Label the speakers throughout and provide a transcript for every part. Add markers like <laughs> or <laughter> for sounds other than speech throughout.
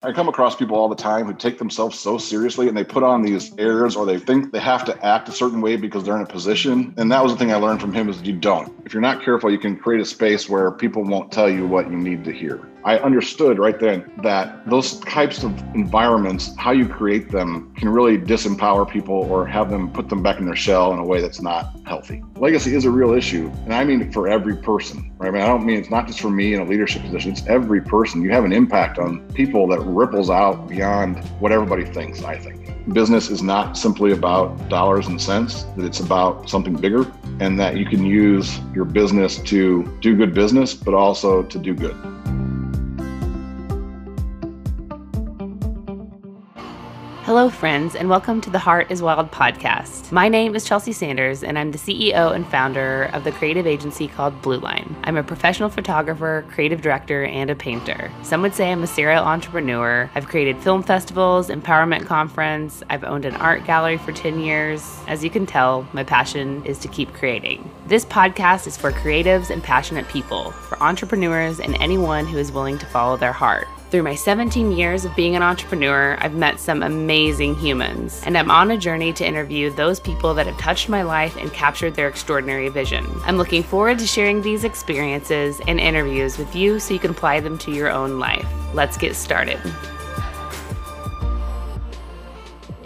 Speaker 1: I come across people all the time who take themselves so seriously and they put on these airs or they think they have to act a certain way because they're in a position. And that was the thing I learned from him is you don't. If you're not careful, you can create a space where people won't tell you what you need to hear. I understood right then that those types of environments, how you create them, can really disempower people or have them put them back in their shell in a way that's not healthy. Legacy is a real issue, and I mean for every person. Right? I mean, I don't mean it's not just for me in a leadership position. It's every person. You have an impact on people that ripples out beyond what everybody thinks. I think business is not simply about dollars and cents; that it's about something bigger, and that you can use your business to do good business, but also to do good.
Speaker 2: Hello, friends, and welcome to the Heart is Wild podcast. My name is Chelsea Sanders, and I'm the CEO and founder of the creative agency called Blue Line. I'm a professional photographer, creative director, and a painter. Some would say I'm a serial entrepreneur. I've created film festivals, empowerment conference, I've owned an art gallery for 10 years. As you can tell, my passion is to keep creating. This podcast is for creatives and passionate people, for entrepreneurs, and anyone who is willing to follow their heart. Through my 17 years of being an entrepreneur, I've met some amazing humans, and I'm on a journey to interview those people that have touched my life and captured their extraordinary vision. I'm looking forward to sharing these experiences and interviews with you so you can apply them to your own life. Let's get started.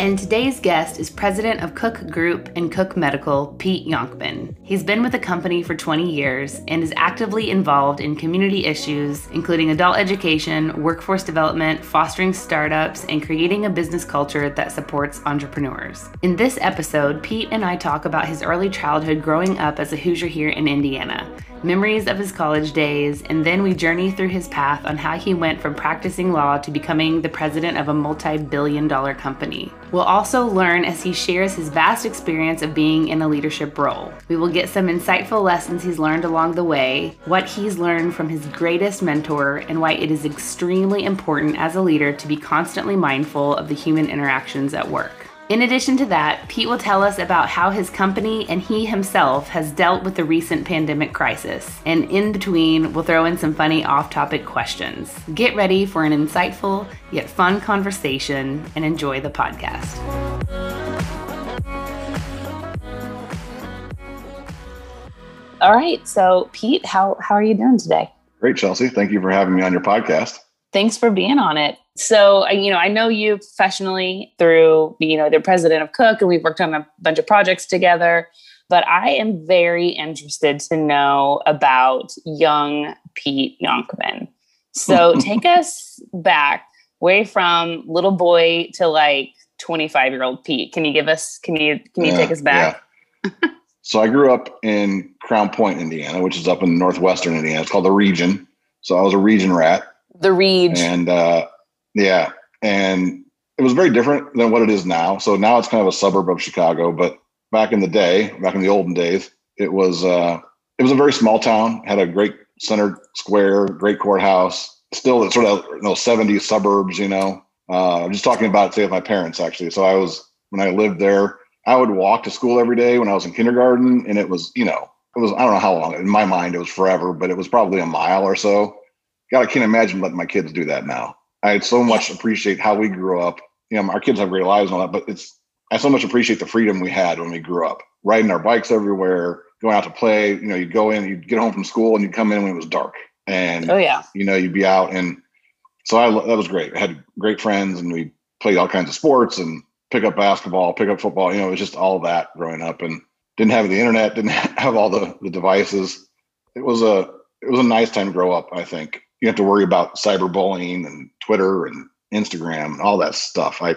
Speaker 2: And today's guest is president of Cook Group and Cook Medical, Pete Yonkman. He's been with the company for 20 years and is actively involved in community issues, including adult education, workforce development, fostering startups, and creating a business culture that supports entrepreneurs. In this episode, Pete and I talk about his early childhood growing up as a Hoosier here in Indiana memories of his college days, and then we journey through his path on how he went from practicing law to becoming the president of a multi billion dollar company. We'll also learn as he shares his vast experience of being in a leadership role. We will get some insightful lessons he's learned along the way, what he's learned from his greatest mentor, and why it is extremely important as a leader to be constantly mindful of the human interactions at work. In addition to that, Pete will tell us about how his company and he himself has dealt with the recent pandemic crisis. And in between, we'll throw in some funny off topic questions. Get ready for an insightful yet fun conversation and enjoy the podcast. All right. So, Pete, how, how are you doing today?
Speaker 1: Great, Chelsea. Thank you for having me on your podcast.
Speaker 2: Thanks for being on it. So, you know, I know you professionally through, you know, the president of Cook, and we've worked on a bunch of projects together. But I am very interested to know about young Pete Yonkman. So, <laughs> take us back way from little boy to like 25 year old Pete. Can you give us, can you, can you yeah, take us back?
Speaker 1: Yeah. <laughs> so, I grew up in Crown Point, Indiana, which is up in northwestern Indiana. It's called the region. So, I was a region rat.
Speaker 2: The region.
Speaker 1: And, uh, yeah. And it was very different than what it is now. So now it's kind of a suburb of Chicago, but back in the day, back in the olden days, it was uh it was a very small town, had a great center square, great courthouse, still sort of you know 70 suburbs, you know. Uh, I'm just talking about say with my parents actually. So I was when I lived there, I would walk to school every day when I was in kindergarten, and it was, you know, it was I don't know how long. In my mind, it was forever, but it was probably a mile or so. God, I can't imagine letting my kids do that now. I so much appreciate how we grew up. You know, our kids have great lives and all that, but it's I so much appreciate the freedom we had when we grew up, riding our bikes everywhere, going out to play. You know, you'd go in, you'd get home from school, and you'd come in when it was dark, and
Speaker 2: oh yeah,
Speaker 1: you know, you'd be out, and so I that was great. I had great friends, and we played all kinds of sports and pick up basketball, pick up football. You know, it was just all that growing up, and didn't have the internet, didn't <laughs> have all the the devices. It was a it was a nice time to grow up. I think you have to worry about cyberbullying and Twitter and Instagram and all that stuff. I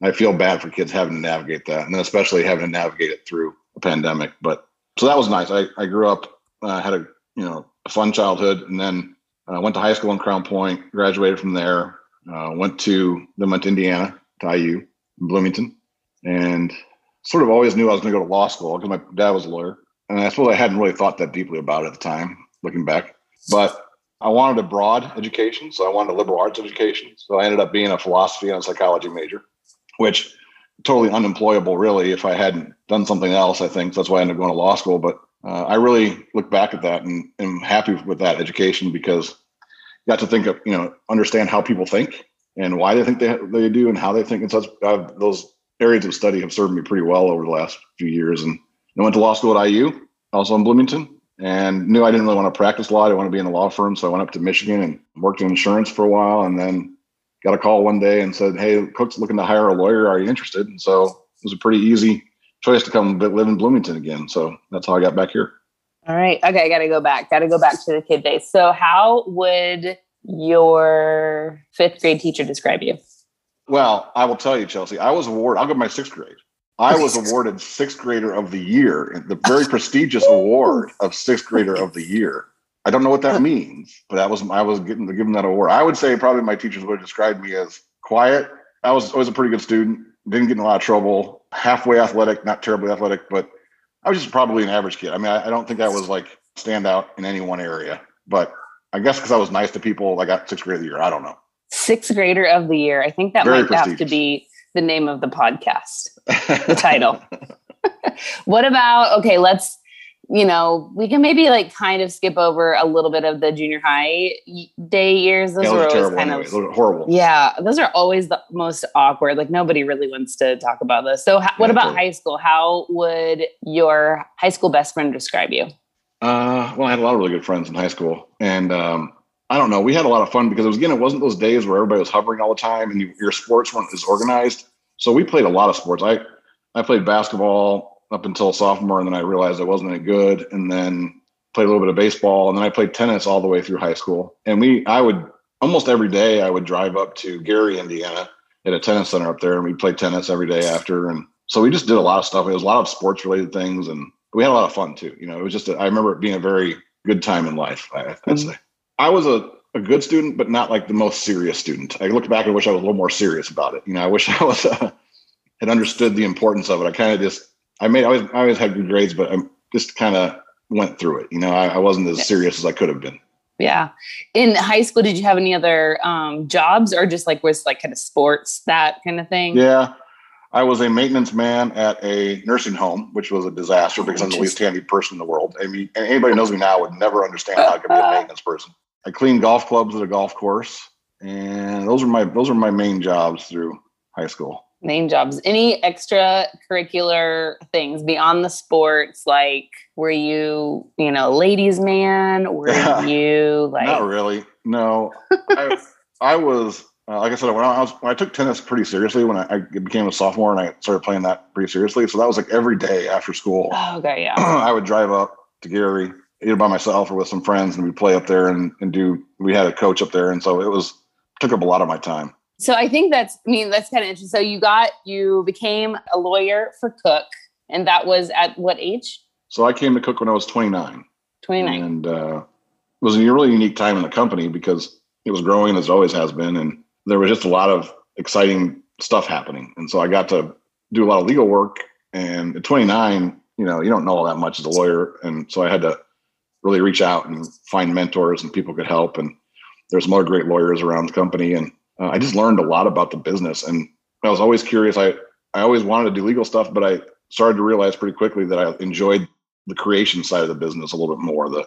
Speaker 1: I feel bad for kids having to navigate that, and then especially having to navigate it through a pandemic. But so that was nice. I, I grew up, uh, had a you know a fun childhood, and then uh, went to high school in Crown Point, graduated from there, uh, went to then went to Indiana to IU in Bloomington, and sort of always knew I was going to go to law school because my dad was a lawyer, and I suppose I hadn't really thought that deeply about it at the time, looking back. But I wanted a broad education, so I wanted a liberal arts education. So I ended up being a philosophy and a psychology major, which totally unemployable really if I hadn't done something else. I think that's why I ended up going to law school. But uh, I really look back at that and am happy with that education because you got to think of you know understand how people think and why they think they, they do and how they think. And such uh, those areas of study have served me pretty well over the last few years. And I went to law school at IU, also in Bloomington, and knew I didn't really want to practice law. I want to be in a law firm. So I went up to Michigan and worked in insurance for a while and then got a call one day and said, Hey, Cook's looking to hire a lawyer. Are you interested? And so it was a pretty easy choice to come live in Bloomington again. So that's how I got back here.
Speaker 2: All right. Okay. I got to go back. Got to go back to the kid days. So, how would your fifth grade teacher describe you?
Speaker 1: Well, I will tell you, Chelsea, I was awarded, I'll go my sixth grade. I was awarded sixth grader of the year, the very prestigious award of sixth grader of the year. I don't know what that means, but that was I was getting given that award. I would say probably my teachers would have described me as quiet. I was always a pretty good student, didn't get in a lot of trouble, halfway athletic, not terribly athletic, but I was just probably an average kid. I mean, I, I don't think I was like stand out in any one area, but I guess because I was nice to people, I got sixth grade of the year. I don't know.
Speaker 2: Sixth grader of the year. I think that Very might have to be the name of the podcast, the title. <laughs> what about, okay, let's, you know, we can maybe like kind of skip over a little bit of the junior high day years. Those, yeah, those are always kind anyway. of
Speaker 1: those horrible.
Speaker 2: Yeah, those are always the most awkward. Like nobody really wants to talk about this. So, ha- what about totally. high school? How would your high school best friend describe you?
Speaker 1: Uh, well, I had a lot of really good friends in high school, and um, I don't know. We had a lot of fun because it was again, it wasn't those days where everybody was hovering all the time and you, your sports weren't as organized. So we played a lot of sports. I I played basketball up until sophomore, and then I realized I wasn't any good, and then played a little bit of baseball, and then I played tennis all the way through high school. And we, I would almost every day, I would drive up to Gary, Indiana, at a tennis center up there, and we played tennis every day after. And so we just did a lot of stuff. It was a lot of sports related things, and we had a lot of fun too. You know, it was just a, I remember it being a very good time in life. I, would mm-hmm. say. I was a, a good student, but not like the most serious student. I look back and wish I was a little more serious about it. You know, I wish <laughs> I was uh, had understood the importance of it. I kind of just I made I always I always had good grades, but I just kind of went through it. You know, I, I wasn't as serious as I could have been.
Speaker 2: Yeah. In high school, did you have any other um, jobs or just like was like kind of sports that kind of thing?
Speaker 1: Yeah. I was a maintenance man at a nursing home, which was a disaster because I'm the least handy person in the world. I mean, anybody knows me now would never understand how I could be a <laughs> maintenance person. I cleaned golf clubs at a golf course, and those were my those were my main jobs through high school.
Speaker 2: Main jobs. Any extracurricular things beyond the sports? Like, were you, you know, ladies' man? Were <laughs> you like?
Speaker 1: Not really. No, I, I was uh, like I said, when I was when I took tennis pretty seriously when I, I, became a sophomore and I started playing that pretty seriously. So that was like every day after school.
Speaker 2: Oh, okay, yeah. <clears throat>
Speaker 1: I would drive up to Gary either by myself or with some friends, and we'd play up there and, and do. We had a coach up there, and so it was took up a lot of my time.
Speaker 2: So I think that's. I mean, that's kind of interesting. So you got you became a lawyer for Cook, and that was at what age?
Speaker 1: So I came to Cook when I was twenty nine.
Speaker 2: Twenty nine,
Speaker 1: and uh, it was a really unique time in the company because it was growing as it always has been, and there was just a lot of exciting stuff happening. And so I got to do a lot of legal work. And at 29, you know, you don't know all that much as a lawyer. And so I had to really reach out and find mentors and people could help. And there's some other great lawyers around the company. And uh, I just learned a lot about the business. And I was always curious. I, I always wanted to do legal stuff, but I started to realize pretty quickly that I enjoyed the creation side of the business a little bit more. The,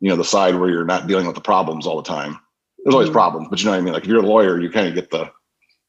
Speaker 1: you know, the side where you're not dealing with the problems all the time there's always mm-hmm. problems, but you know what I mean? Like if you're a lawyer, you kind of get the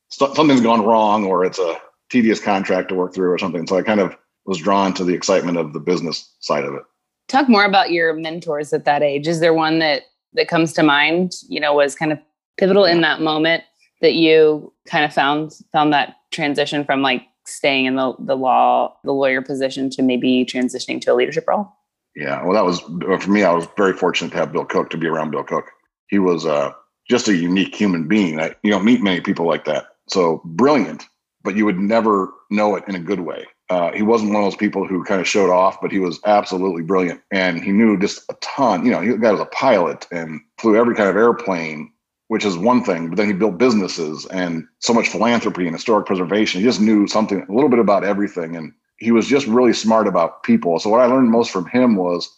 Speaker 1: something's gone wrong or it's a tedious contract to work through or something. So I kind of was drawn to the excitement of the business side of it.
Speaker 2: Talk more about your mentors at that age. Is there one that that comes to mind, you know, was kind of pivotal in that moment that you kind of found found that transition from like staying in the the law, the lawyer position to maybe transitioning to a leadership role?
Speaker 1: Yeah, well, that was for me. I was very fortunate to have Bill Cook to be around Bill Cook. He was uh, just a unique human being. I, you don't meet many people like that. So brilliant, but you would never know it in a good way. Uh, he wasn't one of those people who kind of showed off, but he was absolutely brilliant, and he knew just a ton. You know, he guy was a pilot and flew every kind of airplane, which is one thing. But then he built businesses and so much philanthropy and historic preservation. He just knew something, a little bit about everything, and he was just really smart about people. So what I learned most from him was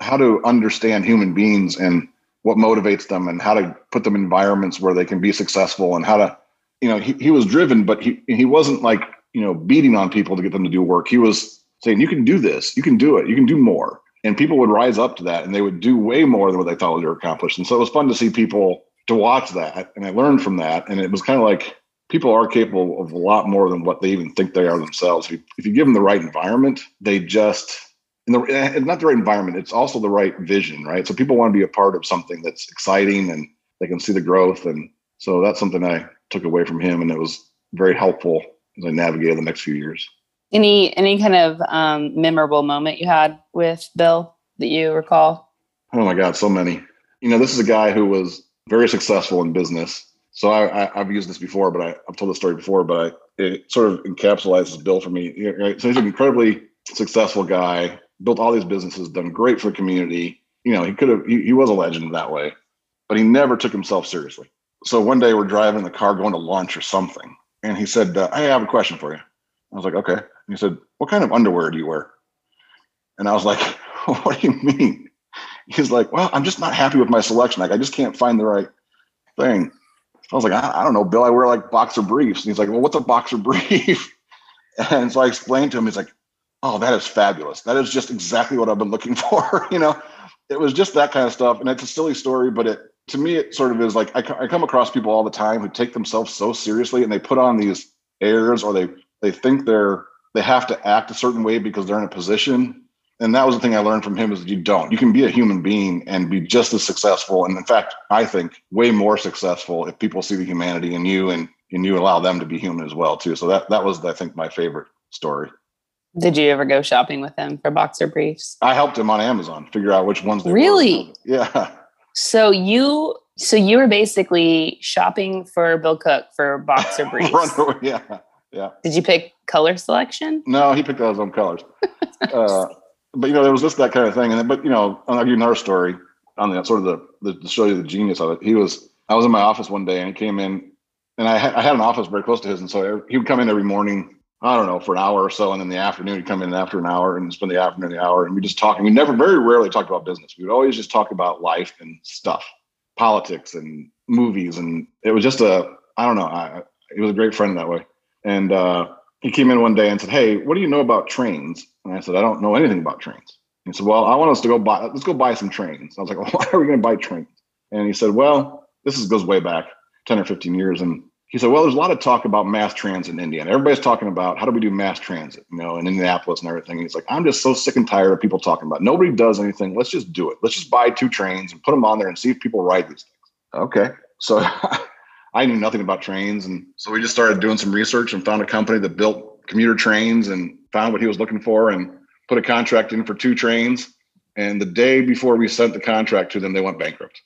Speaker 1: how to understand human beings and what motivates them and how to put them in environments where they can be successful and how to you know he, he was driven but he he wasn't like you know beating on people to get them to do work he was saying you can do this you can do it you can do more and people would rise up to that and they would do way more than what they thought they were accomplished and so it was fun to see people to watch that, and I learned from that, and it was kind of like people are capable of a lot more than what they even think they are themselves. If you, if you give them the right environment, they just and the, eh, not the right environment. It's also the right vision, right? So people want to be a part of something that's exciting and they can see the growth. And so that's something I took away from him, and it was very helpful as I navigated the next few years.
Speaker 3: Any any kind of um, memorable moment you had with Bill that you recall?
Speaker 1: Oh my God, so many. You know, this is a guy who was very successful in business. So I, I, have used this before, but I, have told the story before, but I, it sort of encapsulates Bill for me. Right? So he's an incredibly successful guy, built all these businesses, done great for community. You know, he could have, he, he was a legend that way, but he never took himself seriously. So one day we're driving the car going to lunch or something. And he said, uh, Hey, I have a question for you. I was like, Okay. And he said, What kind of underwear do you wear? And I was like, <laughs> What do you mean? He's like, Well, I'm just not happy with my selection. Like, I just can't find the right thing. I was like, I, I don't know, Bill. I wear like boxer briefs. And he's like, Well, what's a boxer <laughs> brief? and so I explained to him, he's like, Oh, that is fabulous. That is just exactly what I've been looking <laughs> for. you know, it was just that kind of stuff. And it's a silly story, but it, to me, it sort of is like I, I come across people all the time who take themselves so seriously and they put on these airs or they they think they're they have to act a certain way because they're in a position. And that was the thing I learned from him is that you don't. You can be a human being and be just as successful. And in fact, I think way more successful if people see the humanity in you and and you allow them to be human as well too. So that that was I think my favorite story.
Speaker 3: Did you ever go shopping with him for boxer briefs?
Speaker 1: I helped him on Amazon figure out which ones.
Speaker 3: really?
Speaker 1: Yeah. <laughs>
Speaker 3: So you so you were basically shopping for Bill Cook for boxer <laughs> briefs.
Speaker 1: yeah, yeah.
Speaker 3: Did you pick color selection?
Speaker 1: No, he picked out his own colors. <laughs> uh, but you know, there was just that kind of thing. And but you know, I'll give you another story on that sort of the, the to show you the genius of it. He was I was in my office one day and he came in, and I had, I had an office very close to his, and so he would come in every morning I don't know, for an hour or so. And in the afternoon, he'd come in after an hour and spend the afternoon, the hour. And we just talking. We never, very rarely talked about business. We would always just talk about life and stuff, politics and movies. And it was just a, I don't know, I, he was a great friend that way. And uh, he came in one day and said, Hey, what do you know about trains? And I said, I don't know anything about trains. He said, Well, I want us to go buy, let's go buy some trains. I was like, well, <laughs> Why are we going to buy trains? And he said, Well, this is, goes way back 10 or 15 years. And he said, well, there's a lot of talk about mass transit in Indiana. Everybody's talking about how do we do mass transit, you know, in Indianapolis and everything. And he's like, I'm just so sick and tired of people talking about it. nobody does anything. Let's just do it. Let's just buy two trains and put them on there and see if people ride these things. Okay. So <laughs> I knew nothing about trains. And so we just started doing some research and found a company that built commuter trains and found what he was looking for and put a contract in for two trains. And the day before we sent the contract to them, they went bankrupt.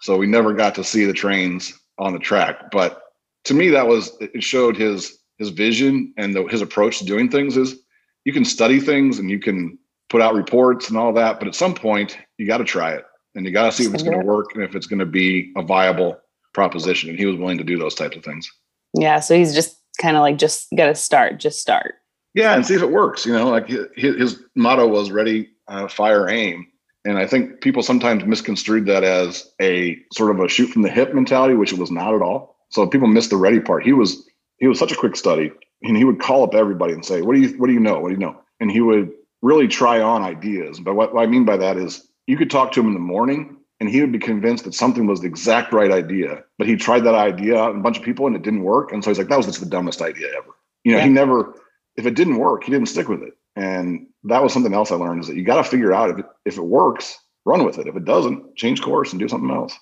Speaker 1: So we never got to see the trains on the track. But to me that was it showed his his vision and the, his approach to doing things is you can study things and you can put out reports and all that but at some point you got to try it and you got to see if it's going to work and if it's going to be a viable proposition. And he was willing to do those types of things.
Speaker 3: Yeah so he's just kind of like just got to start just start.
Speaker 1: Yeah and see if it works you know like his, his motto was ready uh, fire aim. And i think people sometimes misconstrued that as a sort of a shoot from the hip mentality which it was not at all so people miss the ready part. He was he was such a quick study, and he would call up everybody and say, "What do you what do you know? What do you know?" And he would really try on ideas. But what, what I mean by that is you could talk to him in the morning and he would be convinced that something was the exact right idea. But he tried that idea out a bunch of people and it didn't work. And so he's like, that was just the dumbest idea ever. You know, yeah. he never, if it didn't work, he didn't stick with it. And that was something else I learned is that you got to figure out if it, if it works, run with it. If it doesn't, change course and do something else.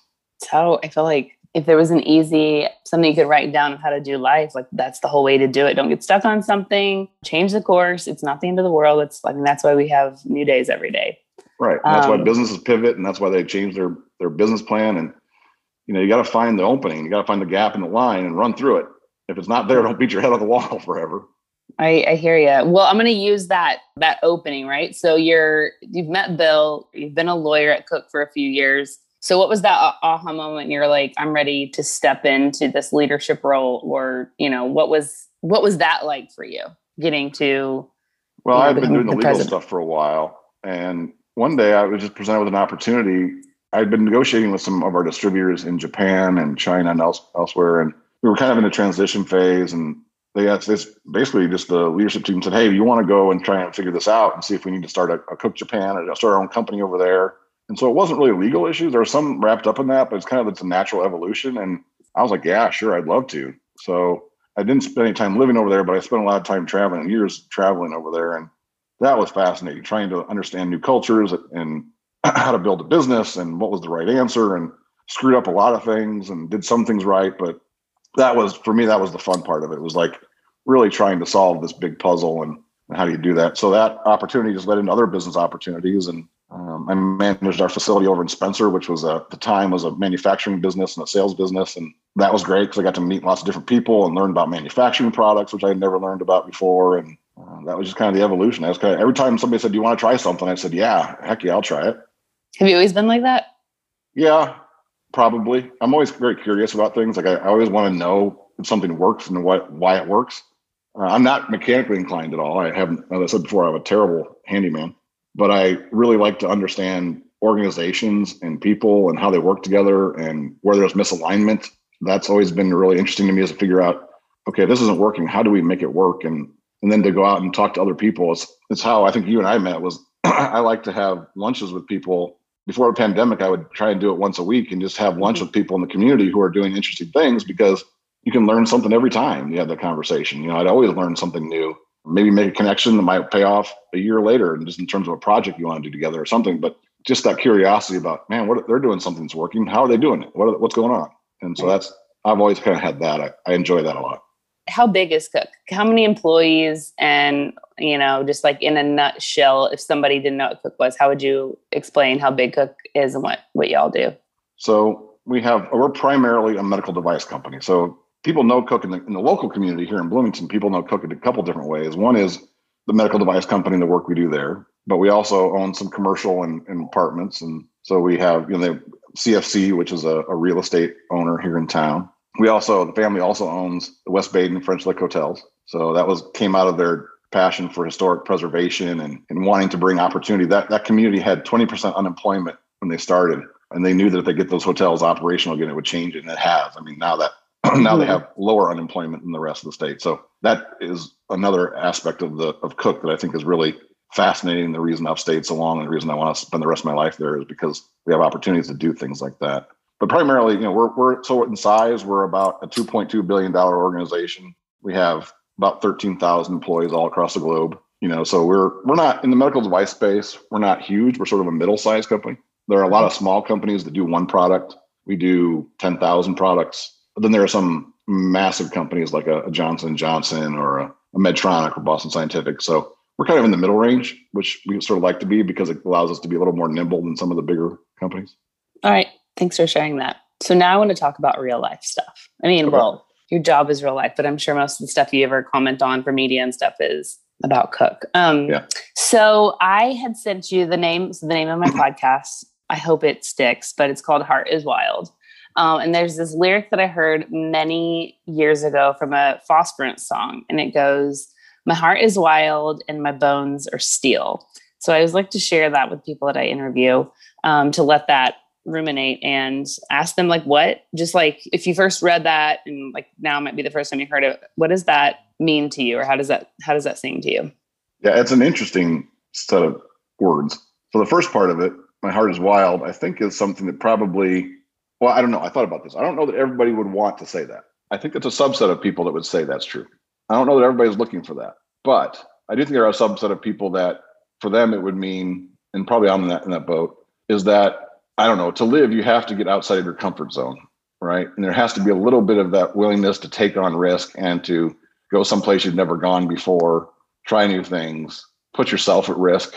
Speaker 3: How I feel like if there was an easy something you could write down of how to do life, like that's the whole way to do it. Don't get stuck on something, change the course. It's not the end of the world. It's like, that's why we have new days every day.
Speaker 1: Right. And that's um, why businesses pivot and that's why they change their, their business plan. And, you know, you got to find the opening, you got to find the gap in the line and run through it. If it's not there, <laughs> don't beat your head on the wall forever.
Speaker 3: I, I hear you. Well, I'm going to use that that opening, right? So you're you've met Bill, you've been a lawyer at Cook for a few years so, what was that aha moment? You're like, I'm ready to step into this leadership role, or you know, what was what was that like for you getting to?
Speaker 1: Well, you know, I've been doing the, the legal president. stuff for a while, and one day I was just presented with an opportunity. I'd been negotiating with some of our distributors in Japan and China and else, elsewhere, and we were kind of in a transition phase. And they got this basically just the leadership team said, "Hey, you want to go and try and figure this out and see if we need to start a, a Cook Japan or start our own company over there?" And so it wasn't really legal issues. There was some wrapped up in that, but it's kind of it's a natural evolution. And I was like, yeah, sure, I'd love to. So I didn't spend any time living over there, but I spent a lot of time traveling, years traveling over there. And that was fascinating, trying to understand new cultures and <clears throat> how to build a business and what was the right answer and screwed up a lot of things and did some things right. But that was, for me, that was the fun part of it. It was like really trying to solve this big puzzle and, and how do you do that? So that opportunity just led into other business opportunities. And um, I managed our facility over in Spencer, which was a, at the time was a manufacturing business and a sales business. And that was great because I got to meet lots of different people and learn about manufacturing products, which I had never learned about before. And uh, that was just kind of the evolution. I was kind of, every time somebody said, do you want to try something? I said, yeah, heck yeah, I'll try it.
Speaker 2: Have you always been like that?
Speaker 1: Yeah, probably. I'm always very curious about things. Like I, I always want to know if something works and what, why it works. Uh, I'm not mechanically inclined at all. I haven't, as I said before, I'm a terrible handyman but I really like to understand organizations and people and how they work together and where there's misalignment. That's always been really interesting to me is to figure out, okay, this isn't working. How do we make it work? And and then to go out and talk to other people. It's it's how I think you and I met was <clears throat> I like to have lunches with people. Before the pandemic, I would try and do it once a week and just have lunch mm-hmm. with people in the community who are doing interesting things because you can learn something every time you have that conversation. You know, I'd always learn something new maybe make a connection that might pay off a year later and just in terms of a project you want to do together or something but just that curiosity about man what they're doing something that's working. How are they doing it? What are, what's going on? And so that's i've always kind of had that. I, I enjoy that a lot.
Speaker 2: How big is cook? How many employees? And you know just like in a nutshell if somebody didn't know what cook was how would you explain how big cook is and what what y'all do?
Speaker 1: So we have we're primarily a medical device company. So people know Cook in the, in the local community here in Bloomington. People know Cook in a couple different ways. One is the medical device company and the work we do there, but we also own some commercial and, and apartments. And so we have, you know, the CFC, which is a, a, real estate owner here in town. We also, the family also owns the West Baden French Lick hotels. So that was came out of their passion for historic preservation and, and wanting to bring opportunity. That that community had 20% unemployment when they started. And they knew that if they get those hotels operational again, it would change it. And it has. I mean, now that <clears throat> now they have lower unemployment than the rest of the state. So that is another aspect of the of Cook that I think is really fascinating. The reason I've stayed so long and the reason I want to spend the rest of my life there is because we have opportunities to do things like that. But primarily, you know, we're we're so in size, we're about a 2.2 billion dollar organization. We have about 13,000 employees all across the globe. You know, so we're we're not in the medical device space. We're not huge. We're sort of a middle sized company. There are a lot of mm-hmm. small companies that do one product. We do 10,000 products but then there are some massive companies like a, a Johnson Johnson or a, a Medtronic or Boston Scientific. So we're kind of in the middle range, which we sort of like to be because it allows us to be a little more nimble than some of the bigger companies.
Speaker 2: All right. Thanks for sharing that. So now I want to talk about real life stuff. I mean, well, your job is real life, but I'm sure most of the stuff you ever comment on for media and stuff is about Cook. Um, yeah. So I had sent you the name, so the name of my <clears throat> podcast. I hope it sticks, but it's called Heart is Wild. Um, and there's this lyric that I heard many years ago from a Phosphorescent song, and it goes, My heart is wild and my bones are steel. So I always like to share that with people that I interview um, to let that ruminate and ask them, like, what, just like if you first read that and like now might be the first time you heard it, what does that mean to you or how does that, how does that sing to you?
Speaker 1: Yeah, it's an interesting set of words. So the first part of it, my heart is wild, I think is something that probably well, I don't know. I thought about this. I don't know that everybody would want to say that. I think it's a subset of people that would say that's true. I don't know that everybody's looking for that, but I do think there are a subset of people that, for them, it would mean, and probably I'm in that in that boat, is that I don't know. To live, you have to get outside of your comfort zone, right? And there has to be a little bit of that willingness to take on risk and to go someplace you've never gone before, try new things, put yourself at risk.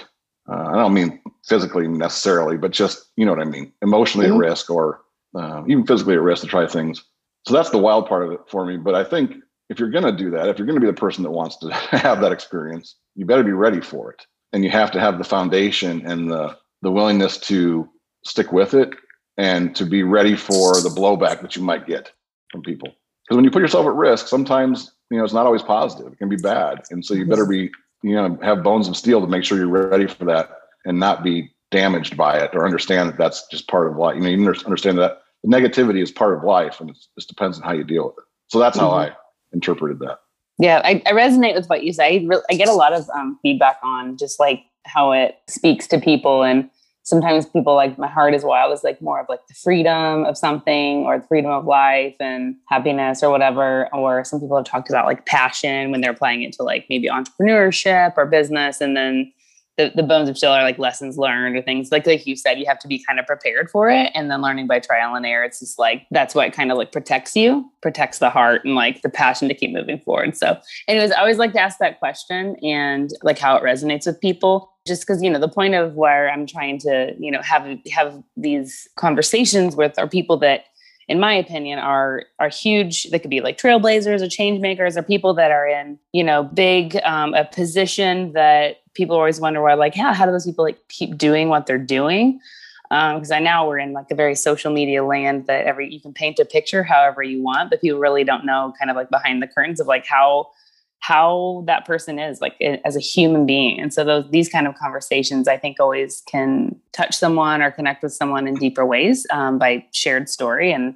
Speaker 1: Uh, I don't mean physically necessarily, but just you know what I mean, emotionally mm-hmm. at risk or uh, even physically at risk to try things. So that's the wild part of it for me. But I think if you're going to do that, if you're going to be the person that wants to <laughs> have that experience, you better be ready for it. And you have to have the foundation and the the willingness to stick with it and to be ready for the blowback that you might get from people. Because when you put yourself at risk, sometimes you know it's not always positive. It can be bad, and so you better be you know have bones of steel to make sure you're ready for that and not be damaged by it or understand that that's just part of life. You know, you understand that the negativity is part of life and it just depends on how you deal with it. So that's mm-hmm. how I interpreted that.
Speaker 2: Yeah, I, I, resonate with what you say. I, re- I get a lot of um, feedback on just like how it speaks to people. And sometimes people like my heart is wild is like more of like the freedom of something or the freedom of life and happiness or whatever or some people have talked about like passion when they're applying it to like maybe entrepreneurship or business and then the, the bones of chill are like lessons learned or things like like you said you have to be kind of prepared for it and then learning by trial and error it's just like that's what kind of like protects you protects the heart and like the passion to keep moving forward so anyways i always like to ask that question and like how it resonates with people just because you know the point of where i'm trying to you know have have these conversations with are people that in my opinion are are huge they could be like trailblazers or change makers or people that are in you know big um, a position that people always wonder why like yeah how do those people like keep doing what they're doing? Because um, I now we're in like a very social media land that every you can paint a picture however you want, but people really don't know kind of like behind the curtains of like how how that person is like as a human being. And so those these kind of conversations i think always can touch someone or connect with someone in deeper ways um, by shared story. And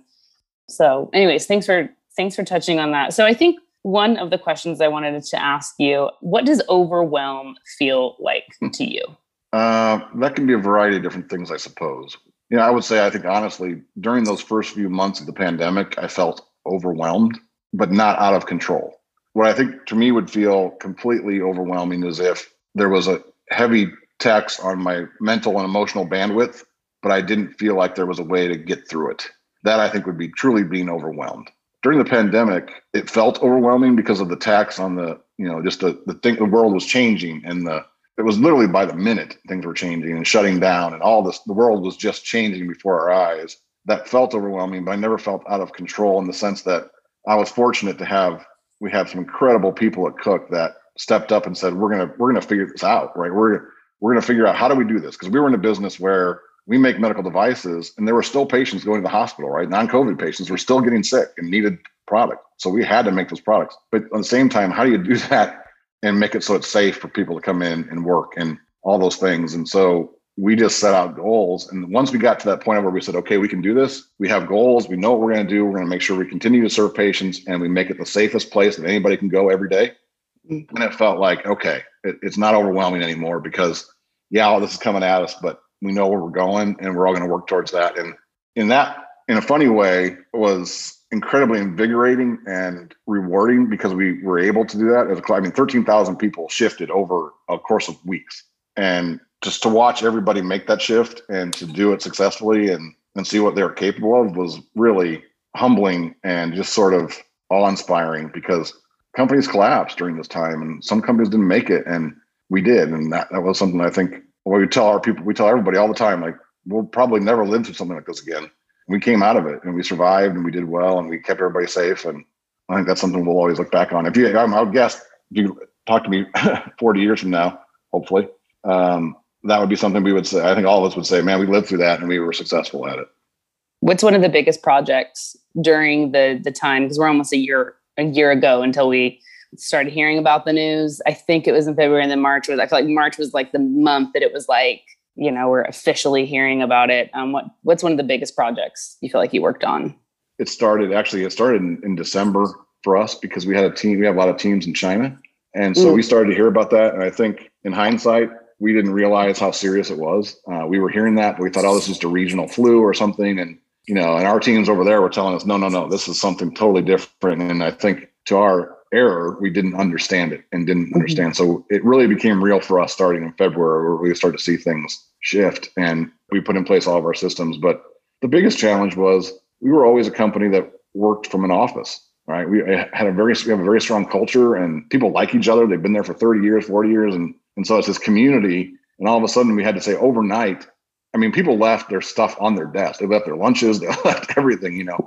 Speaker 2: so anyways thanks for thanks for touching on that. So i think one of the questions i wanted to ask you what does overwhelm feel like to you
Speaker 1: uh, that can be a variety of different things i suppose you know i would say i think honestly during those first few months of the pandemic i felt overwhelmed but not out of control what I think to me would feel completely overwhelming is if there was a heavy tax on my mental and emotional bandwidth, but I didn't feel like there was a way to get through it. That I think would be truly being overwhelmed. During the pandemic, it felt overwhelming because of the tax on the, you know, just the, the thing, the world was changing and the, it was literally by the minute things were changing and shutting down and all this, the world was just changing before our eyes. That felt overwhelming, but I never felt out of control in the sense that I was fortunate to have we have some incredible people at Cook that stepped up and said, "We're gonna we're gonna figure this out, right? We're we're gonna figure out how do we do this because we were in a business where we make medical devices, and there were still patients going to the hospital, right? Non-COVID patients were still getting sick and needed product, so we had to make those products. But at the same time, how do you do <laughs> that and make it so it's safe for people to come in and work and all those things? And so we just set out goals. And once we got to that point where we said, okay, we can do this, we have goals, we know what we're going to do, we're going to make sure we continue to serve patients and we make it the safest place that anybody can go every day. And it felt like, okay, it, it's not overwhelming anymore because, yeah, all this is coming at us, but we know where we're going and we're all going to work towards that. And in that, in a funny way, was incredibly invigorating and rewarding because we were able to do that. As a, I mean, 13,000 people shifted over a course of weeks. And just to watch everybody make that shift and to do it successfully and and see what they're capable of was really humbling and just sort of awe-inspiring because companies collapsed during this time and some companies didn't make it and we did and that, that was something i think we tell our people we tell everybody all the time like we'll probably never live through something like this again we came out of it and we survived and we did well and we kept everybody safe and i think that's something we'll always look back on if you i would guess if you talk to me <laughs> 40 years from now hopefully um, that would be something we would say. I think all of us would say, man, we lived through that and we were successful at it.
Speaker 2: What's one of the biggest projects during the the time? Because we're almost a year a year ago until we started hearing about the news. I think it was in February and then March was. I feel like March was like the month that it was like you know we're officially hearing about it. Um, what what's one of the biggest projects you feel like you worked on?
Speaker 1: It started actually. It started in, in December for us because we had a team. We have a lot of teams in China, and so mm. we started to hear about that. And I think in hindsight, we didn't realize how serious it was. Uh, we were hearing that, but we thought, oh, this is just a regional flu or something. And, you know, and our teams over there were telling us, no, no, no, this is something totally different. And I think to our error, we didn't understand it and didn't mm-hmm. understand. So it really became real for us starting in February where we started to see things shift and we put in place all of our systems. But the biggest challenge was we were always a company that worked from an office right? We had a very we have a very strong culture, and people like each other. They've been there for thirty years, forty years, and and so it's this community. And all of a sudden, we had to say overnight. I mean, people left their stuff on their desk. They left their lunches. <laughs> They left everything. You know,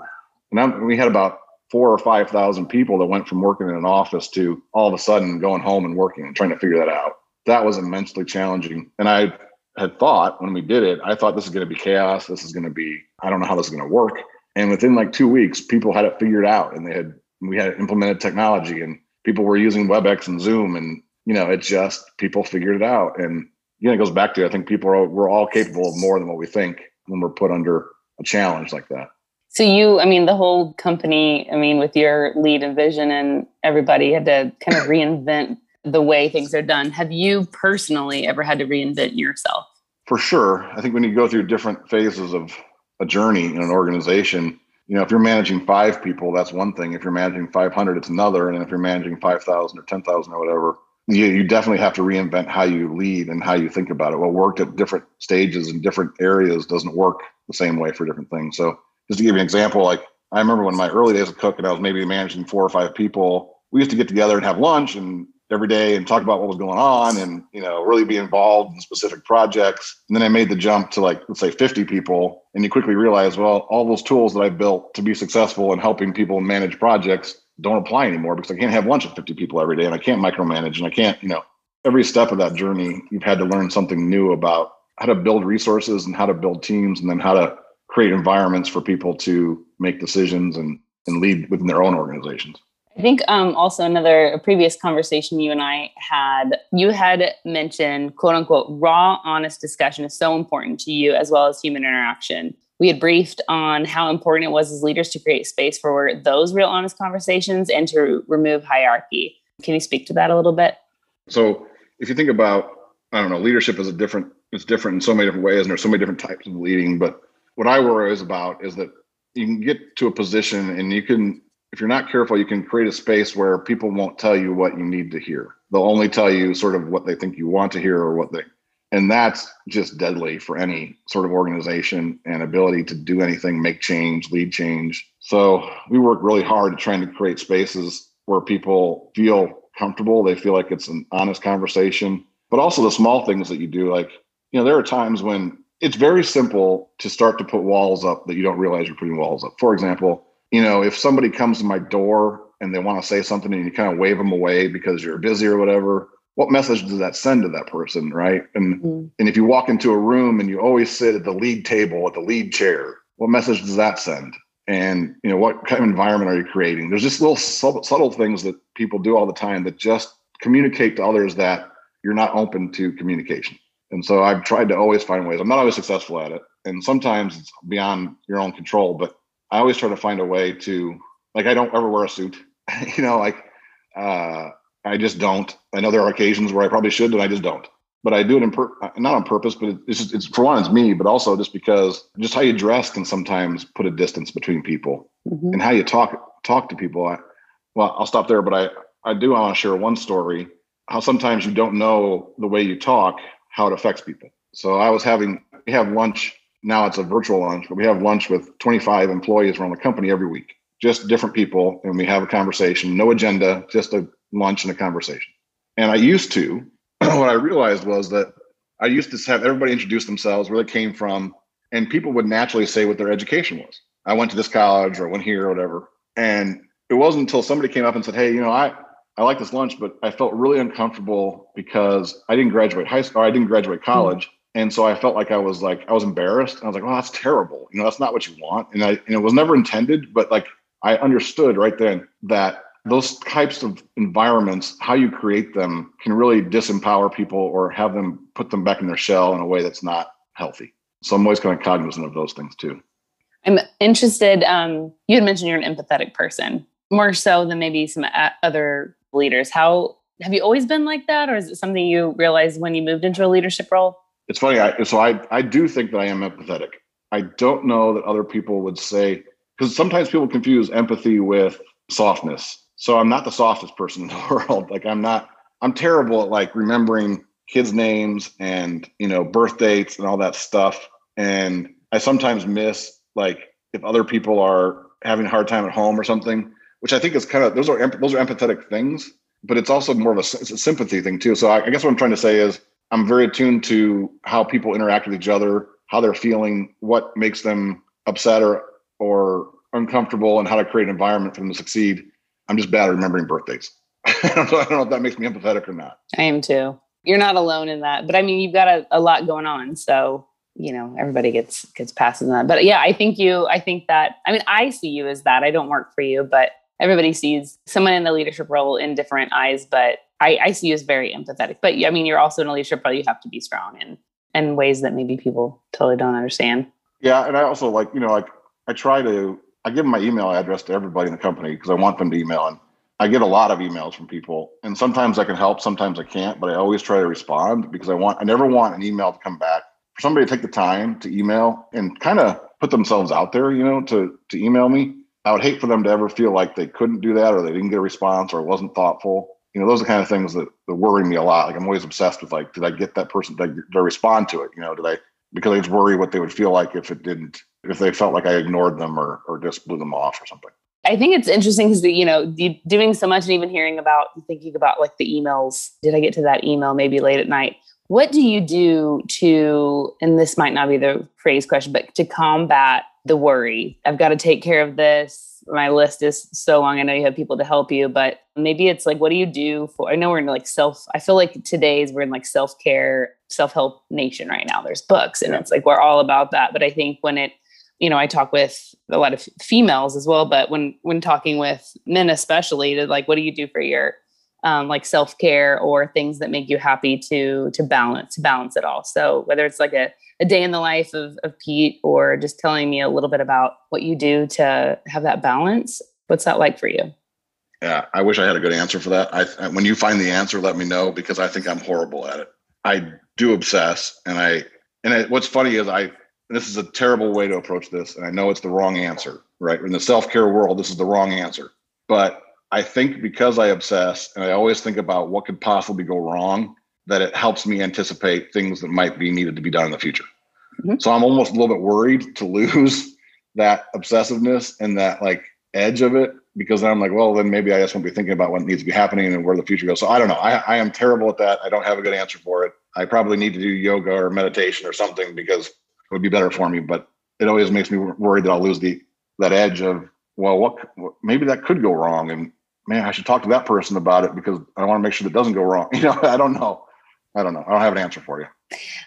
Speaker 1: and I'm, we had about four or five thousand people that went from working in an office to all of a sudden going home and working and trying to figure that out. That was immensely challenging. And I had thought when we did it, I thought this is going to be chaos. This is going to be, I don't know how this is going to work. And within like two weeks, people had it figured out and they had, we had implemented technology and people were using WebEx and Zoom and you know, it just people figured it out. And you know, it goes back to I think people are we're all capable of more than what we think when we're put under a challenge like that.
Speaker 2: So you, I mean, the whole company, I mean, with your lead and vision and everybody had to kind of reinvent the way things are done. Have you personally ever had to reinvent yourself?
Speaker 1: for sure. I think when you go through different phases of a journey in an organization, you know, if you're managing five people, that's one thing. If you're managing 500, it's another. And if you're managing 5,000 or 10,000 or whatever, you, you definitely have to reinvent how you lead and how you think about it. What worked at different stages and different areas doesn't work the same way for different things. So just to give you an example, like I remember when my early days of cooking, I was maybe managing four or five people. We used to get together and have lunch and every day and talk about what was going on and you know really be involved in specific projects. And then i made the jump to like let's say 50 people. And you quickly realize well all those tools that i built to be successful in helping people manage projects don't apply anymore because i can't have lunch with 50 people every day and i can't micromanage and i can't you know. Every step of that journey you've had to learn something new about how to build resources and how to build teams and then how to create environments for people to make decisions and, and lead within their own organizations.
Speaker 2: I think um, also another previous conversation you and I had, you had mentioned quote unquote raw, honest discussion is so important to you as well as human interaction. We had briefed on how important it was as leaders to create space for those real, honest conversations and to remove hierarchy. Can you speak to that a little bit?
Speaker 1: So, if you think about, I don't know, leadership is a different, it's different in so many different ways, and there's so many different types of leading. But what I worry is about is that you can get to a position and you can, if you're not careful, you can create a space where people won't tell you what you need to hear. They'll only tell you sort of what they think you want to hear or what they, and that's just deadly for any sort of organization and ability to do anything, make change, lead change. So we work really hard at trying to create spaces where people feel comfortable. They feel like it's an honest conversation, but also the small things that you do. Like, you know, there are times when it's very simple to start to put walls up that you don't realize you're putting walls up. For example, you know, if somebody comes to my door and they want to say something and you kind of wave them away because you're busy or whatever, what message does that send to that person, right? And mm-hmm. and if you walk into a room and you always sit at the lead table at the lead chair, what message does that send? And you know, what kind of environment are you creating? There's just little subtle, subtle things that people do all the time that just communicate to others that you're not open to communication. And so I've tried to always find ways. I'm not always successful at it. And sometimes it's beyond your own control, but I always try to find a way to like I don't ever wear a suit. <laughs> you know, like uh I just don't. I know there are occasions where I probably should, and I just don't. But I do it in per- not on purpose, but it's just, it's for one, it's me, but also just because just how you dress can sometimes put a distance between people, mm-hmm. and how you talk talk to people. I, well, I'll stop there, but I I do want to share one story. How sometimes you don't know the way you talk how it affects people. So I was having, we have lunch. Now it's a virtual lunch, but we have lunch with 25 employees around the company every week, just different people. And we have a conversation, no agenda, just a lunch and a conversation. And I used to, <clears throat> what I realized was that I used to have everybody introduce themselves, where they came from, and people would naturally say what their education was. I went to this college or went here or whatever. And it wasn't until somebody came up and said, Hey, you know, I, I like this lunch, but I felt really uncomfortable because I didn't graduate high school, I didn't graduate hmm. college. Mm-hmm. And so I felt like I was like, I was embarrassed. And I was like, oh, that's terrible. You know, that's not what you want. And I, and it was never intended, but like I understood right then that those types of environments, how you create them can really disempower people or have them put them back in their shell in a way that's not healthy. So I'm always kind of cognizant of those things too.
Speaker 2: I'm interested. Um, you had mentioned you're an empathetic person, more so than maybe some other leaders. How have you always been like that, or is it something you realized when you moved into a leadership role?
Speaker 1: It's funny. I, so I I do think that I am empathetic. I don't know that other people would say because sometimes people confuse empathy with softness. So I'm not the softest person in the <laughs> world. Like I'm not. I'm terrible at like remembering kids' names and you know birth dates and all that stuff. And I sometimes miss like if other people are having a hard time at home or something which I think is kind of those are those are empathetic things, but it's also more of a, a sympathy thing too. So I, I guess what I'm trying to say is I'm very attuned to how people interact with each other, how they're feeling, what makes them upset or or uncomfortable, and how to create an environment for them to succeed. I'm just bad at remembering birthdays. <laughs> I, don't know, I don't know if that makes me empathetic or not.
Speaker 2: I am too. You're not alone in that, but I mean, you've got a, a lot going on, so you know everybody gets gets past that. But yeah, I think you. I think that. I mean, I see you as that. I don't work for you, but everybody sees someone in the leadership role in different eyes, but I, I see you as very empathetic. But I mean, you're also in a leadership role. You have to be strong in in ways that maybe people totally don't understand.
Speaker 1: Yeah, and I also like you know like I try to I give my email address to everybody in the company because I want them to email and I get a lot of emails from people and sometimes I can help, sometimes I can't, but I always try to respond because I want I never want an email to come back for somebody to take the time to email and kind of put themselves out there, you know, to to email me, I would hate for them to ever feel like they couldn't do that or they didn't get a response or it wasn't thoughtful. You know, those are the kind of things that, that worry me a lot. Like I'm always obsessed with like, did I get that person? I respond to it? You know, did I because I just worry what they would feel like if it didn't, if they felt like I ignored them or or just blew them off or something.
Speaker 2: I think it's interesting because you know doing so much and even hearing about thinking about like the emails. Did I get to that email maybe late at night? What do you do to, and this might not be the phrase question, but to combat the worry? I've got to take care of this. My list is so long. I know you have people to help you, but maybe it's like, what do you do for? I know we're in like self, I feel like today's we're in like self care, self help nation right now. There's books and it's like we're all about that. But I think when it, you know, I talk with a lot of females as well, but when when talking with men especially, to like, what do you do for your um, like self care or things that make you happy to to balance to balance it all. So whether it's like a, a day in the life of, of Pete or just telling me a little bit about what you do to have that balance, what's that like for you?
Speaker 1: Yeah, I wish I had a good answer for that. I when you find the answer, let me know because I think I'm horrible at it. I do obsess, and I and I, what's funny is I this is a terrible way to approach this, and I know it's the wrong answer. Right in the self care world, this is the wrong answer, but I think because I obsess and I always think about what could possibly go wrong, that it helps me anticipate things that might be needed to be done in the future. Mm-hmm. So I'm almost a little bit worried to lose <laughs> that obsessiveness and that like edge of it because then I'm like, well, then maybe I just won't be thinking about what needs to be happening and where the future goes. So I don't know. I, I am terrible at that. I don't have a good answer for it. I probably need to do yoga or meditation or something because it would be better for me. But it always makes me worried that I'll lose the that edge of well, what maybe that could go wrong, and man, I should talk to that person about it because I want to make sure that doesn't go wrong. <laughs> You know, I don't know. I don't know. I don't have an answer for you.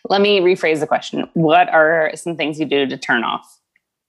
Speaker 2: Let me rephrase the question. What are some things you do to turn off?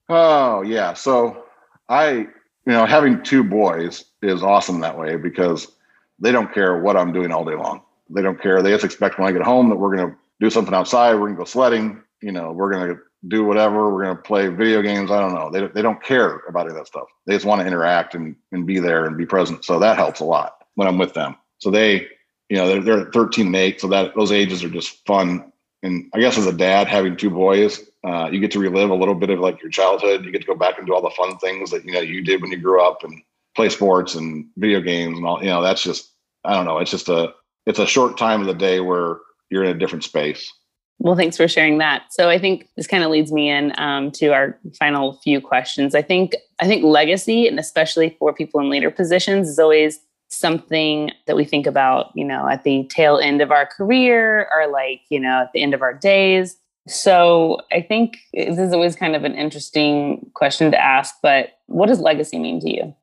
Speaker 1: Oh, yeah. So I, you know, having two boys is awesome that way because they don't care what I'm doing all day long. They don't care. They just expect when I get home that we're going to do something outside. We're going to go sledding. You know, we're going to do whatever. We're going to play video games. I don't know. They, they don't care about any that stuff. They just want to interact and, and be there and be present. So that helps a lot when I'm with them. So they, you know, they're, they're 13 and 8. So that those ages are just fun. And I guess as a dad, having two boys, uh, you get to relive a little bit of like your childhood. You get to go back and do all the fun things that, you know, you did when you grew up and play sports and video games and all, you know, that's just, I don't know. It's just a, it's a short time of the day where you're in a different space.
Speaker 2: Well, thanks for sharing that. So I think this kind of leads me in um, to our final few questions. I think I think legacy, and especially for people in leader positions, is always something that we think about. You know, at the tail end of our career, or like you know, at the end of our days. So I think this is always kind of an interesting question to ask. But what does legacy mean to you?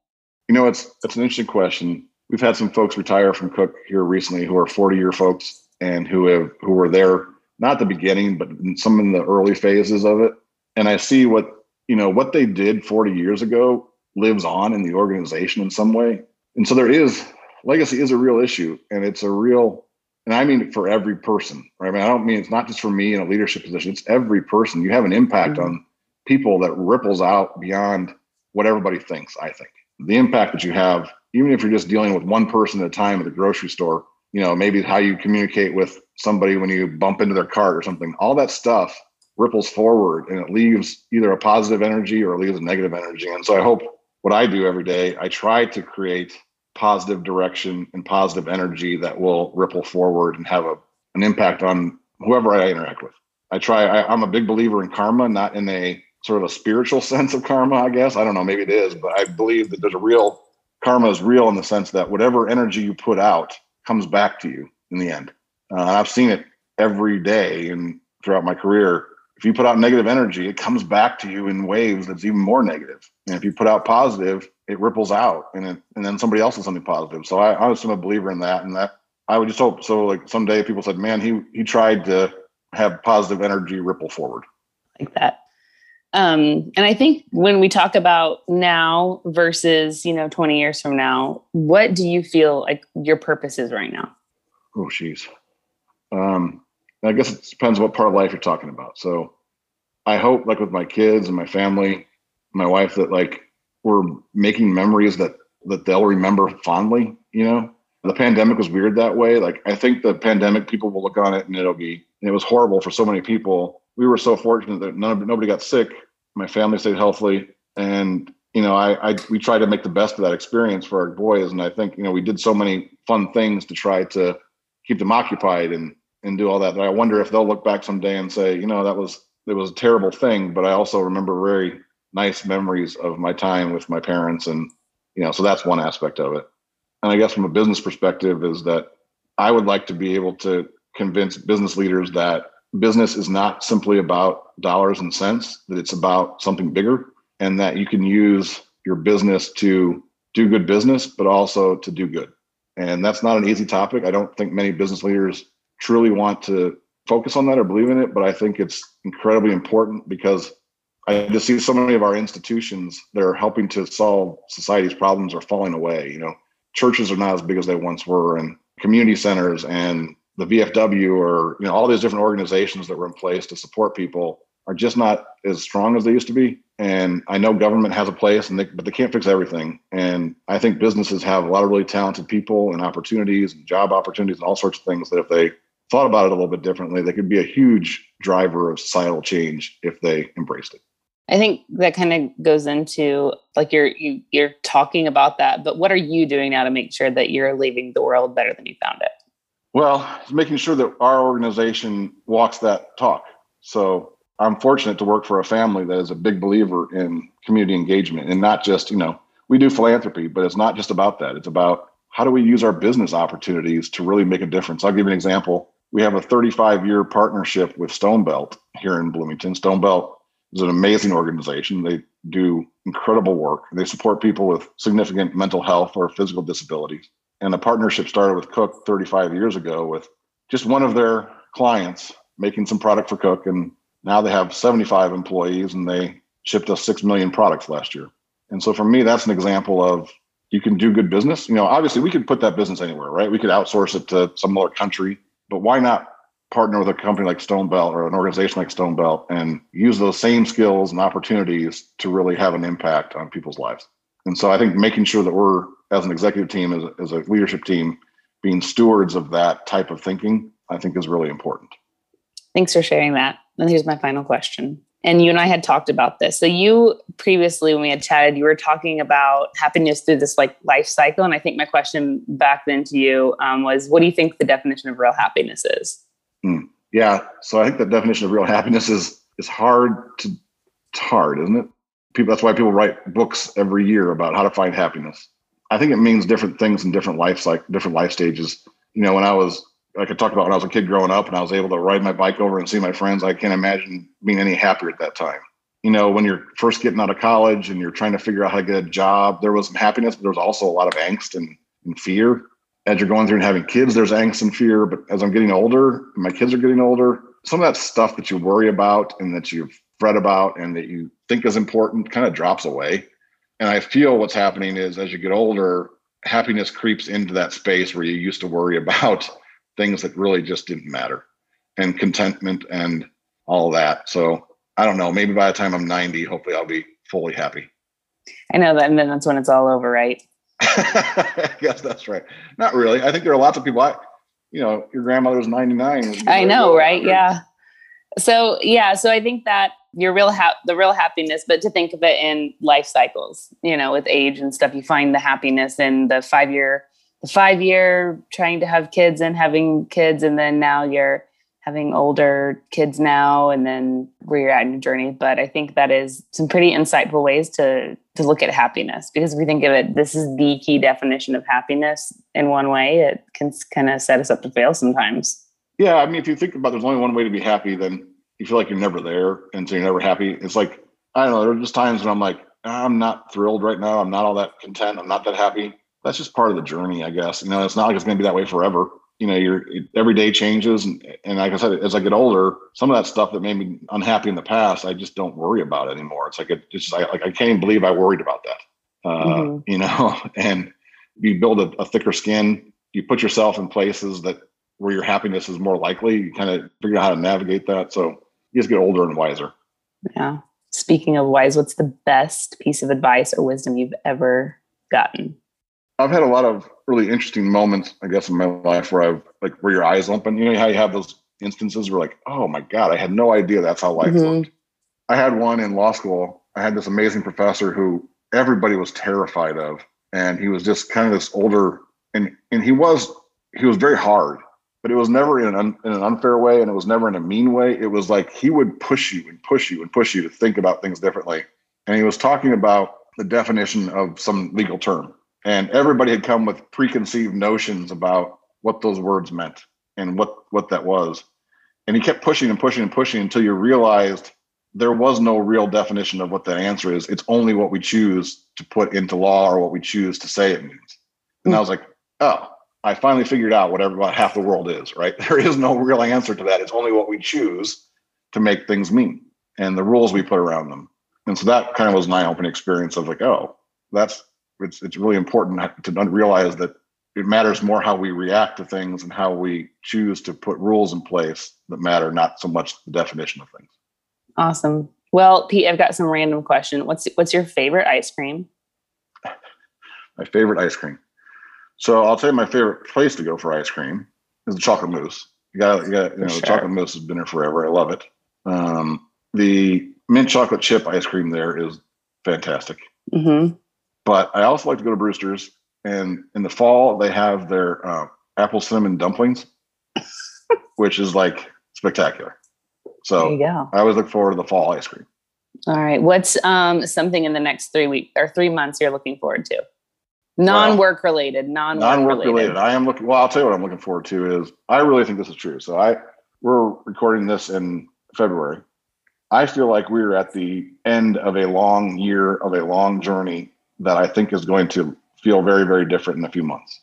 Speaker 1: You know, it's it's an interesting question. We've had some folks retire from Cook here recently who are 40 year folks and who have who were there not the beginning, but some in the early phases of it. And I see what, you know, what they did 40 years ago lives on in the organization in some way. And so there is legacy is a real issue and it's a real, and I mean for every person, right? I mean, I don't mean it's not just for me in a leadership position, it's every person. You have an impact mm-hmm. on people that ripples out beyond what everybody thinks, I think. The impact that you have, even if you're just dealing with one person at a time at the grocery store, you know, maybe how you communicate with somebody when you bump into their cart or something. All that stuff ripples forward and it leaves either a positive energy or it leaves a negative energy. And so I hope what I do every day, I try to create positive direction and positive energy that will ripple forward and have a, an impact on whoever I interact with. I try, I, I'm a big believer in karma, not in a sort of a spiritual <laughs> sense of karma, I guess. I don't know, maybe it is, but I believe that there's a real karma is real in the sense that whatever energy you put out comes back to you in the end. Uh, I've seen it every day and throughout my career. If you put out negative energy, it comes back to you in waves that's even more negative. And if you put out positive, it ripples out and it, and then somebody else does something positive. So I, I was a believer in that. And that I would just hope so like someday people said, man, he he tried to have positive energy ripple forward.
Speaker 2: Like that. Um, and I think when we talk about now versus, you know, 20 years from now, what do you feel like your purpose is right now?
Speaker 1: Oh, jeez. Um, I guess it depends what part of life you're talking about. So I hope like with my kids and my family, my wife, that like we're making memories that, that they'll remember fondly, you know, the pandemic was weird that way. Like I think the pandemic, people will look on it and it'll be, it was horrible for so many people we were so fortunate that none, nobody got sick. My family stayed healthy, and you know, I, I we tried to make the best of that experience for our boys, and I think you know we did so many fun things to try to keep them occupied and and do all that. That I wonder if they'll look back someday and say, you know, that was it was a terrible thing, but I also remember very nice memories of my time with my parents, and you know, so that's one aspect of it. And I guess from a business perspective, is that I would like to be able to convince business leaders that business is not simply about dollars and cents; that it's about something bigger and that you can use your business to do good business, but also to do good. And that's not an easy topic. I don't think many business leaders truly want to focus on that or believe in it, but I think it's incredibly important because I just see so many of our institutions that are helping to solve society's problems are falling away. You know, churches are not as big as they once were, and community centers and the VFW or you know all these different organizations that were in place to support people are just not as strong as they used to be. And I know government has a place, and they, but they can't fix everything. And I think businesses have a lot of really talented people and opportunities and job opportunities and all sorts of things that if they thought about it a little bit differently, they could be a huge driver of societal change if they embraced it.
Speaker 2: I think that kind of goes into like you're you, you're talking about that, but what are you doing now to make sure that you're leaving the world better than you found it?
Speaker 1: Well, it's making sure that our organization walks that talk. So I'm fortunate to work for a family that is a big believer in community engagement and not just, you know, we do philanthropy, but it's not just about that. It's about how do we use our business opportunities to really make a difference. I'll give you an example. We have a 35 year partnership with Stone Belt here in Bloomington. Stone Belt is an amazing organization. They do incredible work. They support people with significant mental health or physical disabilities. And the partnership started with Cook 35 years ago with just one of their clients making some product for Cook and now they have 75 employees and they shipped us 6 million products last year. And so for me, that's an example of you can do good business. You know, obviously we could put that business anywhere, right? We could outsource it to some other country, but why not partner with a company like Stone Belt or an organization like Stone Belt and use those same skills and opportunities to really have an impact on people's lives? And so I think making sure that we're, as an executive team, as a, as a leadership team, being stewards of that type of thinking, I think is really important.
Speaker 2: Thanks for sharing that. And here's my final question. And you and I had talked about this. So you previously, when we had chatted, you were talking about happiness through this like life cycle. And I think my question back then to you um, was, what do you think the definition of real happiness is?
Speaker 1: Hmm. Yeah. So I think the definition of real happiness is is hard to it's hard, isn't it? People. That's why people write books every year about how to find happiness. I think it means different things in different life like different life stages. You know, when I was I could talk about when I was a kid growing up and I was able to ride my bike over and see my friends. I can't imagine being any happier at that time. You know, when you're first getting out of college and you're trying to figure out how to get a job, there was some happiness, but there was also a lot of angst and, and fear. As you're going through and having kids, there's angst and fear. But as I'm getting older, my kids are getting older, some of that stuff that you worry about and that you've read about and that you think is important kind of drops away. And I feel what's happening is as you get older, happiness creeps into that space where you used to worry about <laughs> things that really just didn't matter and contentment and all that. So I don't know. Maybe by the time I'm 90, hopefully I'll be fully happy.
Speaker 2: I know that. And then that's when it's all over, right? <laughs>
Speaker 1: yes, that's right. Not really. I think there are lots of people. I, you know, your grandmother's 99.
Speaker 2: I know, right? Yeah. So, yeah. So I think that your real ha- the real happiness, but to think of it in life cycles, you know, with age and stuff, you find the happiness in the five year the five year trying to have kids and having kids and then now you're having older kids now and then where you're at in your journey. But i think that is some pretty insightful ways to to look at happiness because if we think of it this is the key definition of happiness in one way it can kind of set us up to fail sometimes.
Speaker 1: Yeah i mean if you think about there's only one way to be happy then you feel like you're never there and so you're never happy it's like i don't know there are just times when i'm like i'm not thrilled right now i'm not all that content i'm not that happy that's just part of the journey, I guess. You know, it's not like it's going to be that way forever. You know, your every day changes, and, and like I said, as I get older, some of that stuff that made me unhappy in the past, I just don't worry about anymore. It's like it just I, like I can't even believe I worried about that. Uh, mm-hmm. You know, <laughs> and you build a, a thicker skin. You put yourself in places that where your happiness is more likely. You kind of figure out how to navigate that. So you just get older and wiser.
Speaker 2: Yeah. Speaking of wise, what's the best piece of advice or wisdom you've ever gotten?
Speaker 1: I've had a lot of really interesting moments, I guess, in my life where I've like where your eyes open. You know how you have those instances where like, oh my God, I had no idea that's how life
Speaker 2: Mhm.
Speaker 1: looked. I had one in law school. I had this amazing professor who everybody was terrified of. And he was just kind of this older and and he was he was very hard, but it was never in an un, in an unfair way and it was never in a mean way. It was like he would push you and push you and push you to think about things differently. And he was talking about the definition of some legal term. And everybody had come with preconceived notions about what those words meant and what what that was. And he kept pushing and pushing and pushing until you realized there was no real definition of what that answer is. It's only what we choose to put into law or what we choose to say it means. And I hmm. was like, oh, I finally figured out what about half the world is, right? <laughs> There is no real answer to that. It's only what we choose to make things mean and the rules we put around them. And so that kind of was an eye-opening experience of like, oh, that's it's it's really important to realize that it matters more how we react to things and how we choose to put rules in place that matter, not so much the definition of things.
Speaker 2: Awesome. Well, Pete, I've got some random question. What's what's your favorite ice cream? <laughs>
Speaker 1: My favorite ice cream. So I'll tell you my favorite place to go for ice cream is the Chocolate Moose. You got, you got, you know,
Speaker 2: Sure.
Speaker 1: the Chocolate Moose has been there forever. I love it. Um, the mint chocolate chip ice cream there is fantastic.
Speaker 2: Mm-hmm.
Speaker 1: But I also like to go to Brewster's, and in the fall they have their uh, apple cinnamon dumplings, <laughs> which is like spectacular. So. I always look forward to the fall ice cream.
Speaker 2: All right. What's um something in the next three weeks or three months you're looking forward to? Non-work related. Non-work,
Speaker 1: non-work
Speaker 2: related.
Speaker 1: related. I am looking. Well, I'll tell you what I'm looking forward to is I really think this is true. So I we're recording this in February. I feel like we're at the end of a long year of a long journey that I think is going to feel very very different in a few months.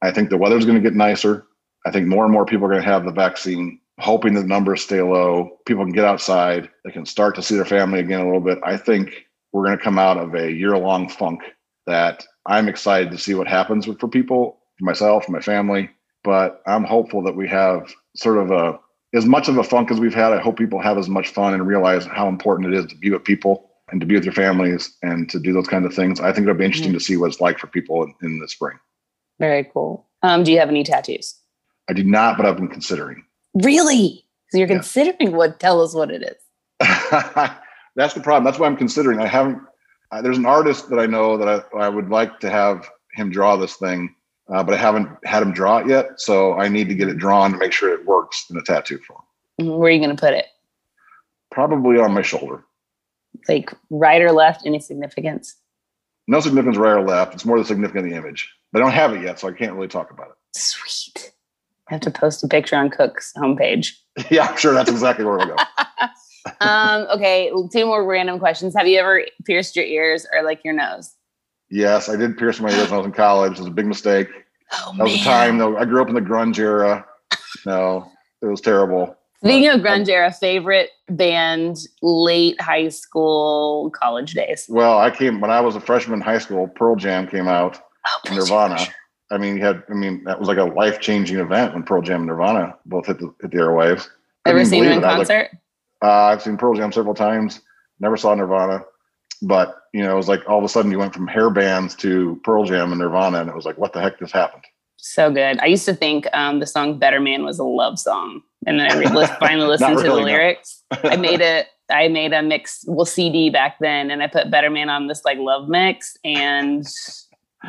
Speaker 1: I think the weather's going to get nicer. I think more and more people are going to have the vaccine. Hoping the numbers stay low, people can get outside, they can start to see their family again a little bit. I think we're going to come out of a year long funk that I'm excited to see what happens with, for people, for myself, my family. But I'm hopeful that we have sort of a as much of a funk as we've had. I hope people have as much fun and realize how important it is to be with people and to be with your families and to do those kinds of things. I think it'll be interesting to see what it's like for people in, in the spring.
Speaker 2: Very cool. Um, do you have any tattoos?
Speaker 1: I do not, but I've been considering.
Speaker 2: Really? So you're
Speaker 1: Yeah.
Speaker 2: considering what? Tell us what it is. <laughs>
Speaker 1: That's the problem. That's why I'm considering. I haven't. There's an artist that I know that I, I would like to have him draw this thing, uh, but I haven't had him draw it yet. So I need to get it drawn to make sure it works in a tattoo form.
Speaker 2: Where are you going to put it?
Speaker 1: Probably on my shoulder.
Speaker 2: Like right or left? Any significance?
Speaker 1: No significance right or left. It's more the significance of the image. But I don't have it yet, so I can't really talk about it.
Speaker 2: Sweet. I have to post a picture on Cook's homepage. <laughs>
Speaker 1: yeah, I'm sure that's exactly where it'll go. <laughs>
Speaker 2: um, okay, two more random questions. Have you ever pierced your ears or like your nose?
Speaker 1: Yes, I did pierce my ears when I was in college. It was a big mistake.
Speaker 2: Oh,
Speaker 1: That was a time though. I grew up in the grunge era. No, it was terrible.
Speaker 2: Speaking of grunge era, favorite band, late high school, college days.
Speaker 1: Well, I came when I was a freshman in high school. Pearl Jam came out.
Speaker 2: Oh, Jam,
Speaker 1: Nirvana. I mean, you had. I mean, that was like a life changing event when Pearl Jam and Nirvana both hit the hit the airwaves.
Speaker 2: Ever seen them in.
Speaker 1: I like,
Speaker 2: concert?
Speaker 1: Uh, I've seen Pearl Jam several times. Never saw Nirvana, but you know, it was like all of a sudden you went from hair bands to Pearl Jam and Nirvana, and it was like, what the heck just happened?
Speaker 2: so good. I used to think um, the song "Better Man" was a love song, and then I re- <laughs> finally listened to the
Speaker 1: really, no.
Speaker 2: lyrics. I made <laughs> it. I made a mix, well, CD back then, and I put "Better Man" on this like love mix, and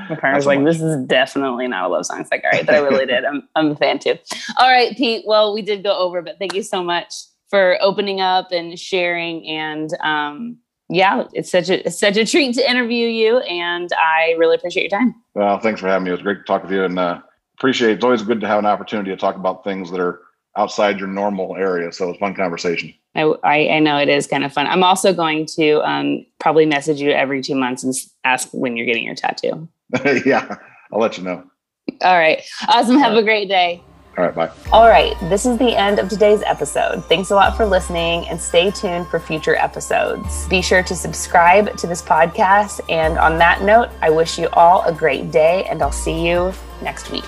Speaker 2: my parents
Speaker 1: so
Speaker 2: like. "This is definitely not a love song." It's like, all right, but I really <laughs> did. I'm I'm a fan too. All right, Pete. Well, we did go over, but thank you so much for opening up and sharing and. um yeah, it's such a it's such a treat to interview you, and I really appreciate your time.
Speaker 1: Well, thanks for having me. It was great to talk with you, and uh, appreciate. It's always good to have an opportunity to talk about things that are outside your normal area. So it's a fun conversation.
Speaker 2: I, I, I know it is kind of fun. I'm also going to um, probably message you every two months and ask when you're getting your tattoo. <laughs>
Speaker 1: yeah, I'll let you know.
Speaker 2: All right. Awesome. Have a great day.
Speaker 1: All right, bye.
Speaker 2: All right. This is the end of today's episode. Thanks a lot for listening and stay tuned for future episodes. Be sure to subscribe to this podcast. And on that note, I wish you all a great day and I'll see you next week.